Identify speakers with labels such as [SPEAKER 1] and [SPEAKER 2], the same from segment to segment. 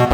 [SPEAKER 1] Hey,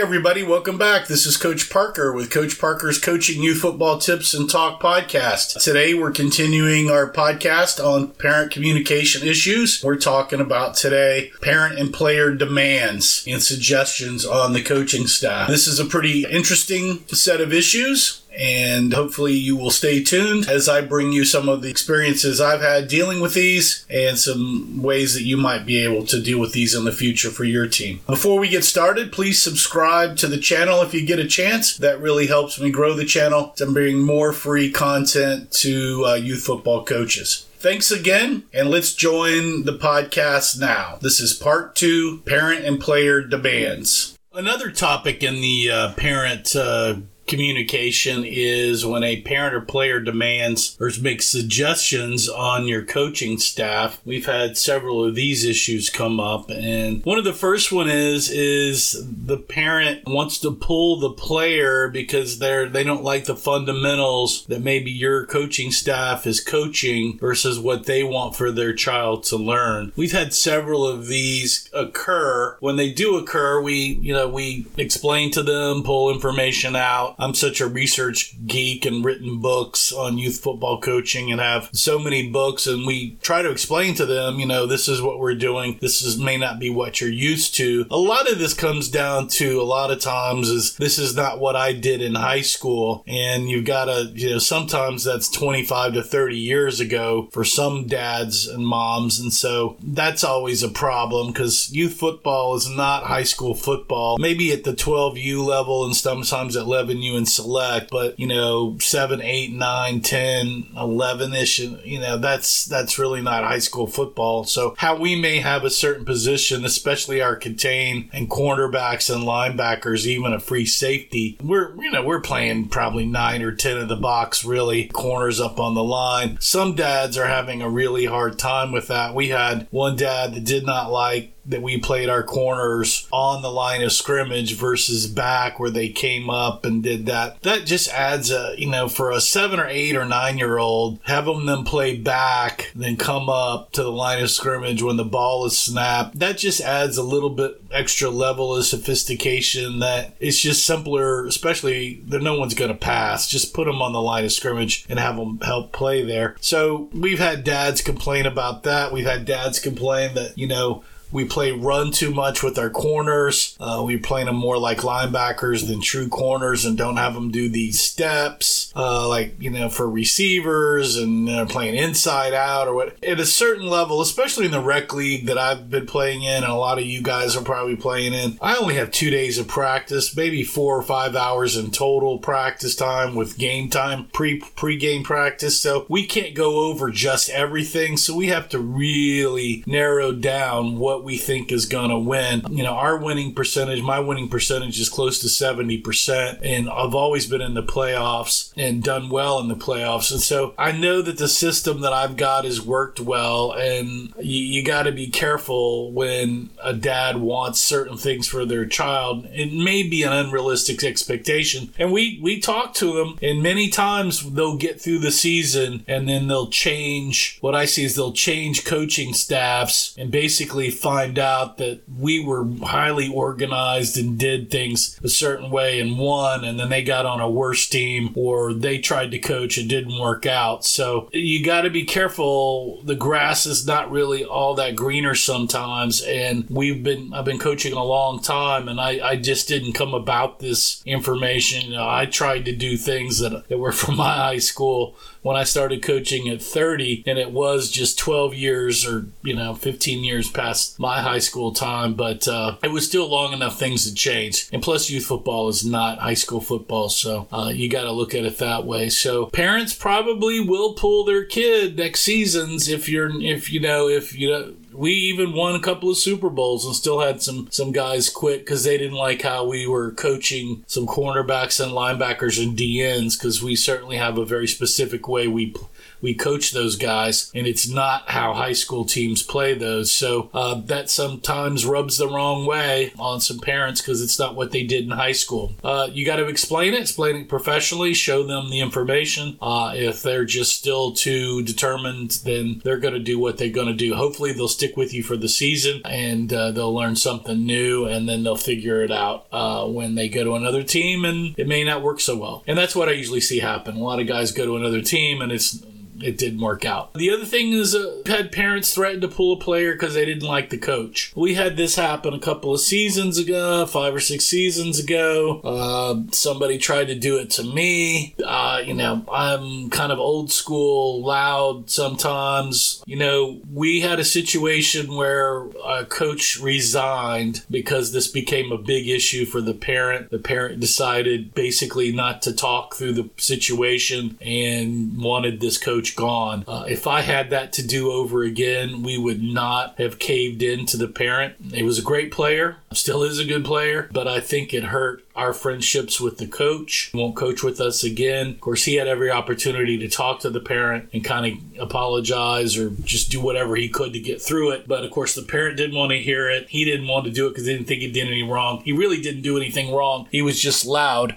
[SPEAKER 1] everybody, welcome back. This is Coach Parker with Coach Parker's Coaching Youth Football Tips and Talk podcast. Today, we're continuing our podcast on parent communication issues. We're talking about today parent and player demands and suggestions on the coaching staff. This is a pretty interesting set of issues and hopefully you will stay tuned as I bring you some of the experiences I've had dealing with these and some ways that you might be able to deal with these in the future for your team. Before we get started, please subscribe to the channel if you get a chance. That really helps me grow the channel to bring more free content to uh, youth football coaches. Thanks again, and let's join the podcast now. This is part two parent and player demands. Another topic in the uh, parent uh, communication is when a parent or player demands or makes suggestions on your coaching staff. We've had several of these issues come up and one of the first one is is the parent wants to pull the player because they're they don't like the fundamentals that maybe your coaching staff is coaching versus what they want for their child to learn. We've had several of these occur. When they do occur, we you know we explain to them, pull information out I'm such a research geek and written books on youth football coaching and have so many books and we try to explain to them, you know, this is what we're doing. This is may not be what you're used to. A lot of this comes down to a lot of times is this is not what I did in high school and you've got to, you know, sometimes that's 25 to 30 years ago for some dads and moms and so that's always a problem because youth football is not high school football. Maybe at the 12U level and sometimes at 11 you and select, but you know, seven, eight, nine, 10, 11 ish, you know, that's, that's really not high school football. So how we may have a certain position, especially our contain and cornerbacks and linebackers, even a free safety, we're, you know, we're playing probably nine or 10 of the box, really corners up on the line. Some dads are having a really hard time with that. We had one dad that did not like that we played our corners on the line of scrimmage versus back where they came up and did that. That just adds a, you know, for a seven or eight or nine year old, having them then play back, then come up to the line of scrimmage when the ball is snapped, that just adds a little bit extra level of sophistication that it's just simpler, especially that no one's going to pass. Just put them on the line of scrimmage and have them help play there. So we've had dads complain about that. We've had dads complain that, you know, we play run too much with our corners. Uh, we play them more like linebackers than true corners and don't have them do these steps, uh, like, you know, for receivers and uh, playing inside out or what. At a certain level, especially in the rec league that I've been playing in and a lot of you guys are probably playing in, I only have two days of practice, maybe four or five hours in total practice time with game time, pre pre game practice. So we can't go over just everything. So we have to really narrow down what we think is going to win. You know, our winning percentage, my winning percentage is close to 70%. And I've always been in the playoffs and done well in the playoffs. And so I know that the system that I've got has worked well. And you, you got to be careful when a dad wants certain things for their child. It may be an unrealistic expectation. And we, we talk to them, and many times they'll get through the season and then they'll change. What I see is they'll change coaching staffs and basically find out that we were highly organized and did things a certain way and won, and then they got on a worse team or they tried to coach and didn't work out. So you got to be careful. The grass is not really all that greener sometimes, and we've been I've been coaching a long time, and I, I just didn't come about this information. You know, I tried to do things that, that were from my high school when I started coaching at 30, and it was just 12 years or, you know, 15 years past my high school time, but uh, it was still long enough things to change. And plus, youth football is not high school football, so uh, you got to look at it that way. So parents probably will pull their kid next seasons if you're, if you know, if you know we even won a couple of Super Bowls and still had some some guys quit because they didn't like how we were coaching some cornerbacks and linebackers and DNs because we certainly have a very specific way we we coach those guys, and it's not how high school teams play those. So uh, that sometimes rubs the wrong way on some parents because it's not what they did in high school. Uh, you got to explain it, explain it professionally, show them the information. Uh, if they're just still too determined, then they're going to do what they're going to do. Hopefully, they'll stick with you for the season and uh, they'll learn something new, and then they'll figure it out uh, when they go to another team, and it may not work so well. And that's what I usually see happen. A lot of guys go to another team, and it's it didn't work out. The other thing is, uh, had parents threatened to pull a player because they didn't like the coach. We had this happen a couple of seasons ago, five or six seasons ago. Uh, somebody tried to do it to me. Uh, you know, I'm kind of old school, loud sometimes. You know, we had a situation where a coach resigned because this became a big issue for the parent. The parent decided basically not to talk through the situation and wanted this coach gone. Uh, if I had that to do over again, we would not have caved in to the parent. He was a great player, still is a good player, but I think it hurt our friendships with the coach. He won't coach with us again. Of course, he had every opportunity to talk to the parent and kind of apologize or just do whatever he could to get through it. But of course, the parent didn't want to hear it. He didn't want to do it because he didn't think he did any wrong. He really didn't do anything wrong. He was just loud.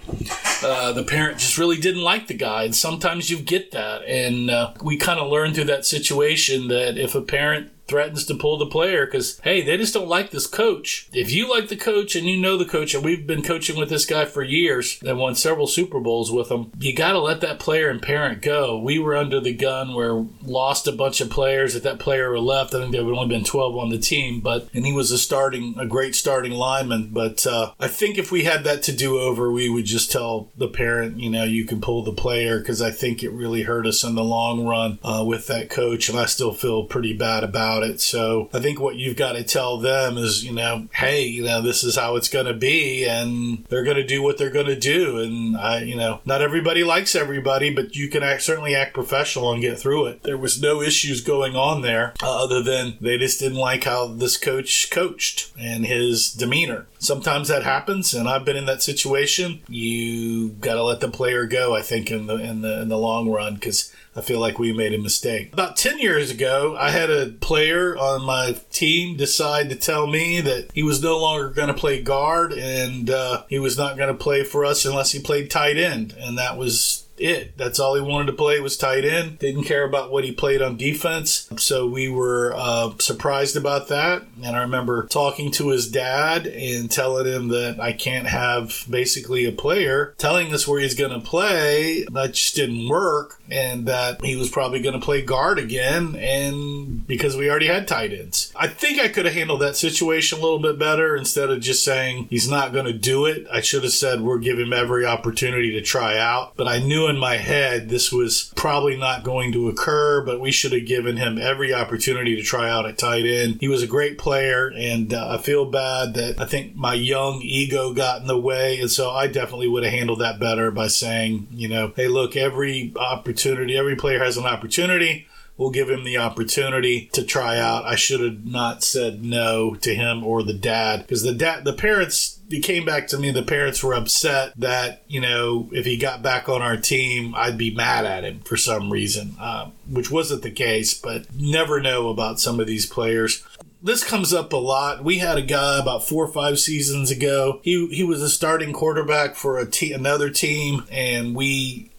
[SPEAKER 1] Uh, the parent just really didn't like the guy. And sometimes you get that. And uh, we kind of learned through that situation that if a parent threatens to pull the player because, hey, they just don't like this coach. If you like the coach and you know the coach, and we've been coaching with this guy for years and won several Super Bowls with him, you got to let that player and parent go. We were under the gun where lost a bunch of players. If that player were left, I think there would only been 12 on the team, but, and he was a starting, a great starting lineman. But uh, I think if we had that to do over, we would just tell the parent, you know, you can pull the player because I think it really hurt us in the long run uh, with that coach. And I still feel pretty bad about about it. So I think what you've got to tell them is, you know, hey, you know, this is how it's going to be, and they're going to do what they're going to do. And I, you know, not everybody likes everybody, but you can act, certainly act professional and get through it. There was no issues going on there uh, other than they just didn't like how this coach coached and his demeanor. Sometimes that happens, and I've been in that situation. You got to let the player go. I think in the in the in the long run because I feel like we made a mistake. About 10 years ago, I had a player on my team decide to tell me that he was no longer going to play guard and uh, he was not going to play for us unless he played tight end. And that was it. That's all he wanted to play was tight end. Didn't care about what he played on defense. So we were uh, surprised about that. And I remember talking to his dad and telling him that I can't have basically a player telling us where he's going to play. That just didn't work. And that he was probably going to play guard again. And because we already had tight ends, I think I could have handled that situation a little bit better instead of just saying he's not going to do it. I should have said we're giving him every opportunity to try out. But I knew in my head this was probably not going to occur, but we should have given him every opportunity to try out at tight end. He was a great player, and uh, I feel bad that I think my young ego got in the way, and so I definitely would have handled that better by saying, you know, hey, look, every opportunity, every player has an opportunity we'll give him the opportunity to try out. I should have not said no to him or the dad because the dad, the parents he came back to me. The parents were upset that you know if he got back on our team, I'd be mad at him for some reason, uh, which wasn't the case. But never know about some of these players. This comes up a lot. We had a guy about four or five seasons ago. He he was a starting quarterback for a another team, and we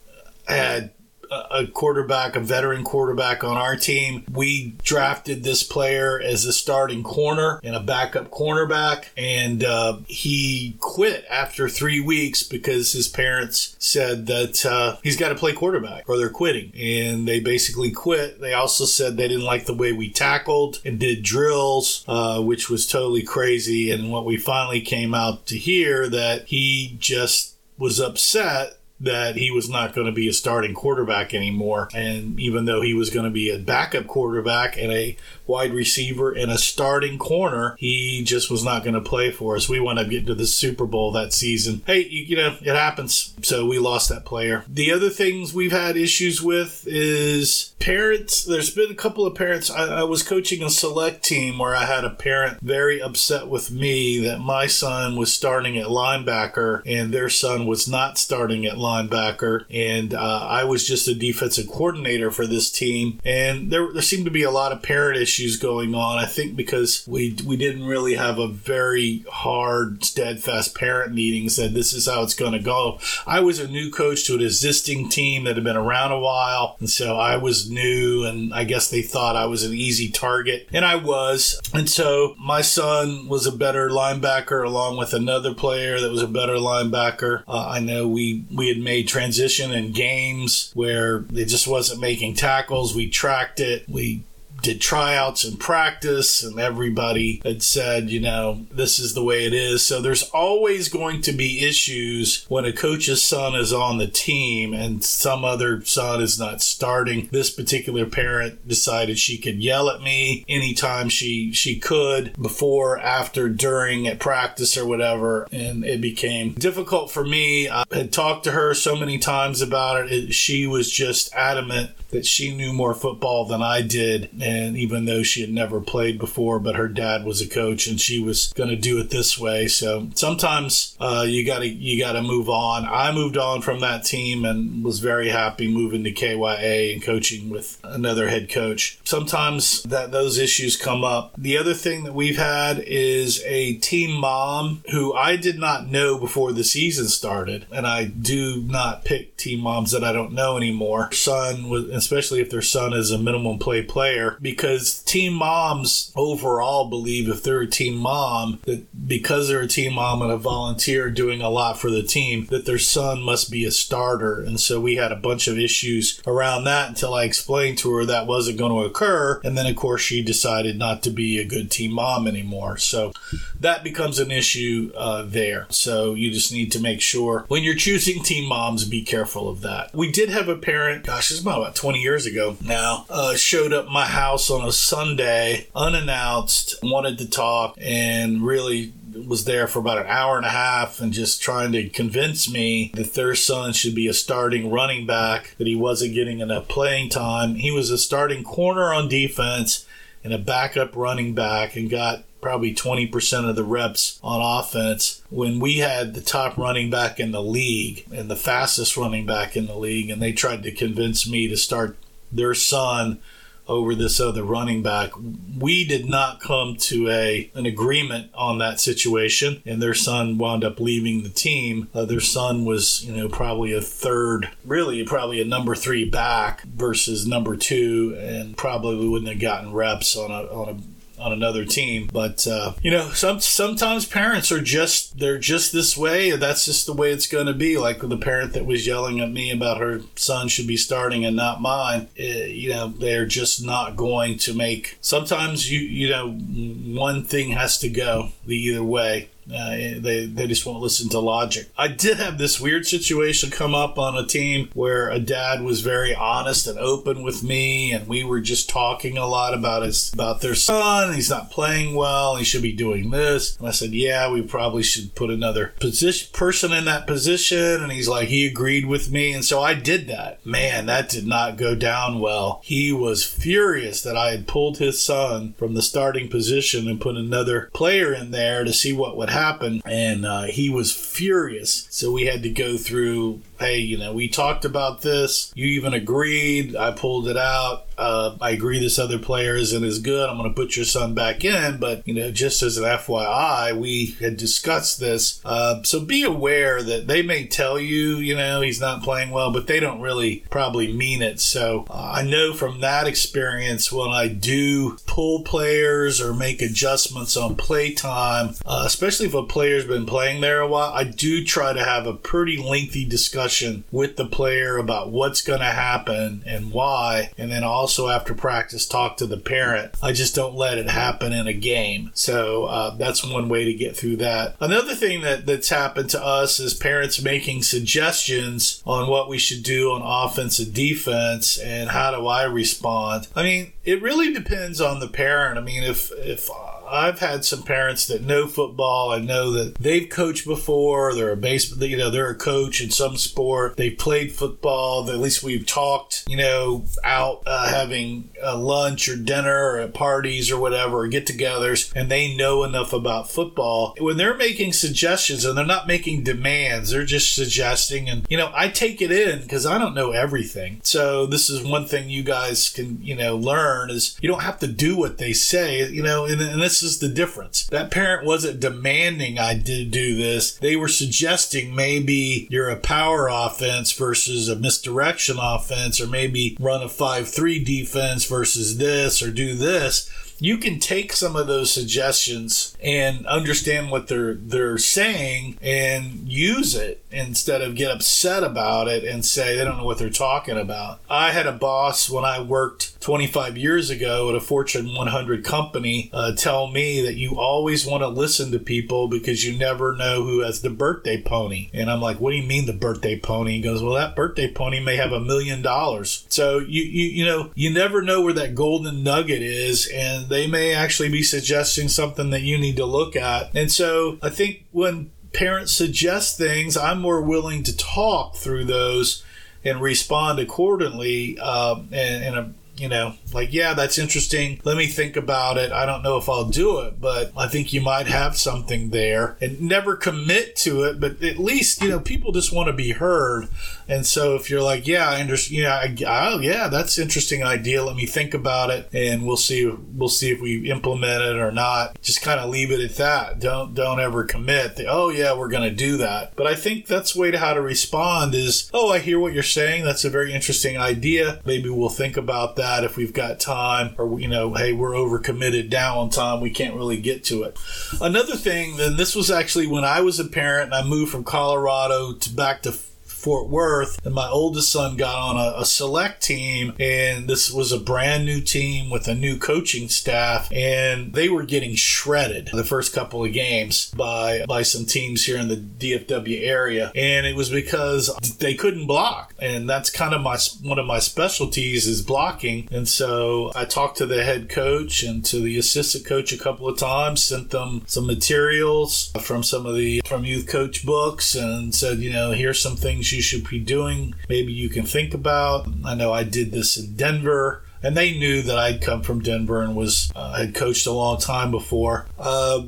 [SPEAKER 1] had a quarterback, a veteran quarterback on our team. We drafted this player as a starting corner and a backup cornerback, and uh, he quit after three weeks because his parents said that uh, he's got to play quarterback or they're quitting. And they basically quit. They also said they didn't like the way we tackled and did drills, uh, which was totally crazy. And what we finally came out to hear that he just was upset that he was not going to be a starting quarterback anymore. And even though he was going to be a backup quarterback and a wide receiver and a starting corner, he just was not going to play for us. We wound up getting to the Super Bowl that season. Hey, you, you know, it happens. So we lost that player. The other things we've had issues with is parents. There's been a couple of parents. I, I was coaching a select team where I had a parent very upset with me that my son was starting at linebacker and their son was not starting at linebacker linebacker, and uh, I was just a defensive coordinator for this team. And there, there seemed to be a lot of parent issues going on. I think because we we didn't really have a very hard, steadfast parent meeting said this is how it's going to go. I was a new coach to an existing team that had been around a while, and so I was new, and I guess they thought I was an easy target, and I was. And so my son was a better linebacker along with another player that was a better linebacker. Uh, I know we we had made transition in games where it just wasn't making tackles. We tracked it. We did tryouts and practice, and everybody had said, you know, this is the way it is. So there's always going to be issues when a coach's son is on the team and some other son is not starting. This particular parent decided she could yell at me anytime she she could, before, after, during, at practice or whatever, and it became difficult for me. I had talked to her so many times about it. it she was just adamant that she knew more football than I did. And even though she had never played before, but her dad was a coach and she was going to do it this way. So sometimes uh, you got to you got to move on. I moved on from that team and was very happy moving to KYA and coaching with another head coach. Sometimes that those issues come up. The other thing that we've had is a team mom who I did not know before the season started, and I do not pick team moms that I don't know anymore. Son was especially if their son is a minimum play player, because team moms overall believe if they're a team mom, that because they're a team mom and a volunteer doing a lot for the team, that their son must be a starter. And so we had a bunch of issues around that until I explained to her that wasn't going to occur. And then, of course, she decided not to be a good team mom anymore. So that becomes an issue uh, there. So you just need to make sure when you're choosing team moms, be careful of that. We did have a parent, gosh, it's about 20 20 years ago now, uh, showed up my house on a Sunday unannounced, wanted to talk, and really was there for about an hour and a half and just trying to convince me that their son should be a starting running back, that he wasn't getting enough playing time. He was a starting corner on defense and a backup running back and got probably 20% of the reps on offense when we had the top running back in the league and the fastest running back in the league and they tried to convince me to start their son over this other running back. We did not come to a an agreement on that situation, and their son wound up leaving the team. Uh, their son was, you know, probably a third, really probably a number three back versus number two, and probably wouldn't have gotten reps on a on a on another team. But uh, you know, some sometimes parents are just they're just this way. That's just the way it's going to be. Like the parent that was yelling at me about her son should be starting and not mine. Uh, you know, they're just not going to make. Sometimes you you know one thing has to go the either way. Uh, they they just won't listen to logic. I did have this weird situation come up on a team where a dad was very honest and open with me, and we were just talking a lot about his about their son. He's not playing well. He should be doing this. And I said, yeah, we probably should put another position person in that position. And he's like, he agreed with me, and so I did that. Man, that did not go down well. He was furious that I had pulled his son from the starting position and put another player in there to see what would happen happen. And uh, he was furious. So we had to go through hey, you know, we talked about this. You even agreed. I pulled it out. Uh, I agree this other player isn't as good. I'm going to put your son back in. But, you know, just as an FYI, we had discussed this. Uh, so be aware that they may tell you, you know, he's not playing well, but they don't really probably mean it. So uh, I know from that experience when I do pull players or make adjustments on play time, uh, especially if a player's been playing there a while, I do try to have a pretty lengthy discussion discussion with the player about what's going to happen and why. And then also after practice, talk to the parent. I just don't let it happen in a game. So uh, that's one way to get through that. Another thing that, that's happened to us is parents making suggestions on what we should do on offense and defense and how do I respond. I mean, it really depends on the parent. I mean, if, if I've had some parents that know football. I know that they've coached before. They're a base, you know, they're a coach in some sport. They've played football. At least we've talked, you know, out uh, having lunch or dinner or at parties or whatever, or get-togethers, and they know enough about football. When they're making suggestions and they're not making demands, they're just suggesting. And you know, I take it in because I don't know everything. So this is one thing you guys can, you know, learn is you don't have to do what they say. You know, and, and this is the difference. That parent wasn't demanding I did do this. They were suggesting maybe you're a power offense versus a misdirection offense, or maybe run a 5 3 defense versus this, or do this you can take some of those suggestions and understand what they're they're saying and use it instead of get upset about it and say they don't know what they're talking about. I had a boss when I worked 25 years ago at a Fortune 100 company uh, tell me that you always want to listen to people because you never know who has the birthday pony. And I'm like, what do you mean the birthday pony? He goes, well, that birthday pony may have a million dollars. So you, you, you know, you never know where that golden nugget is. And they may actually be suggesting something that you need to look at. And so I think when parents suggest things, I'm more willing to talk through those and respond accordingly um, in, in a you know, like, yeah, that's interesting. Let me think about it. I don't know if I'll do it, but I think you might have something there and never commit to it. But at least, you know, people just want to be heard. And so if you're like, yeah, I understand, you know, I, oh, yeah, that's interesting idea. Let me think about it and we'll see, we'll see if we implement it or not. Just kind of leave it at that. Don't, don't ever commit. The, oh, yeah, we're going to do that. But I think that's way to how to respond is, oh, I hear what you're saying. That's a very interesting idea. Maybe we'll think about that if we've got time or, you know, hey, we're overcommitted down on time. We can't really get to it. Another thing, then this was actually when I was a parent and I moved from Colorado to back to Fort Worth, and my oldest son got on a, a, select team, and this was a brand new team with a new coaching staff, and they were getting shredded the first couple of games by by some teams here in the DFW area, and it was because they couldn't block, and that's kind of my one of my specialties is blocking, and so I talked to the head coach and to the assistant coach a couple of times, sent them some materials from some of the from youth coach books, and said, you know, here's some things you should be doing. Maybe you can think about. I know I did this in Denver and they knew that I'd come from Denver and was uh, had coached a long time before. Uh,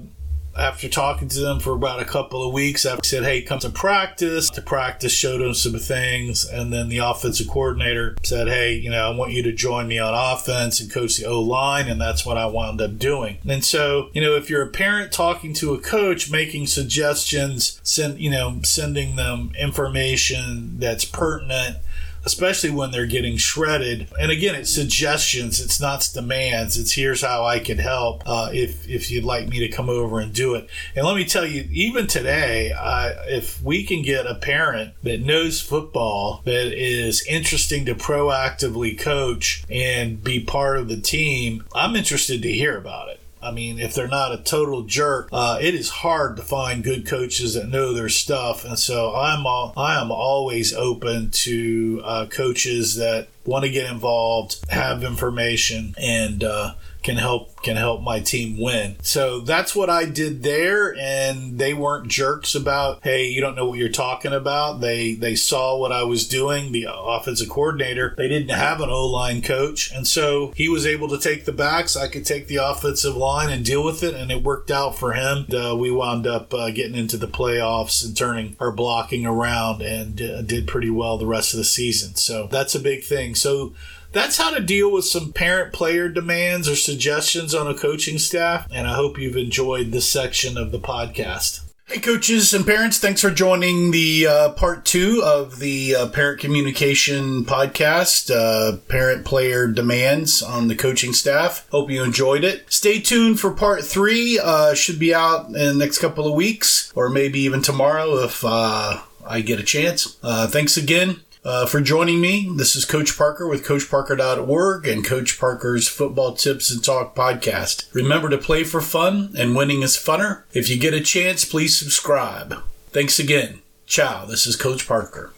[SPEAKER 1] after talking to them for about a couple of weeks, I said, "Hey, come to practice." To practice, showed them some things, and then the offensive coordinator said, "Hey, you know, I want you to join me on offense and coach the O line," and that's what I wound up doing. And so, you know, if you're a parent talking to a coach, making suggestions, send you know, sending them information that's pertinent especially when they're getting shredded. And again, it's suggestions, it's not demands. It's here's how I can help uh, if if you'd like me to come over and do it. And let me tell you, even today, uh, if we can get a parent that knows football that is interesting to proactively coach and be part of the team, I'm interested to hear about it. I mean, if they're not a total jerk, uh, it is hard to find good coaches that know their stuff. And so I'm all, I am always open to uh, coaches that want to get involved, have information, and uh, can help can help my team win. So that's what I did there and they weren't jerks about, hey, you don't know what you're talking about. They they saw what I was doing, the offensive coordinator. They didn't have an O-line coach and so he was able to take the backs, I could take the offensive line and deal with it and it worked out for him. Uh, we wound up uh, getting into the playoffs and turning our blocking around and uh, did pretty well the rest of the season. So that's a big thing. So that's how to deal with some parent player demands or suggestions on a coaching staff. And I hope you've enjoyed this section of the podcast. Hey, coaches and parents, thanks for joining the uh, part two of the uh, parent communication podcast, uh, Parent Player Demands on the coaching staff. Hope you enjoyed it. Stay tuned for part three. Uh, should be out in the next couple of weeks, or maybe even tomorrow if uh, I get a chance. Uh, thanks again uh, for joining me. This is Coach Parker with CoachParker.org and Coach Parker's Football Tips and Talk podcast. Remember to play for fun, and winning is funner. If you get a chance, please subscribe. Thanks again. Ciao. This is Coach Parker.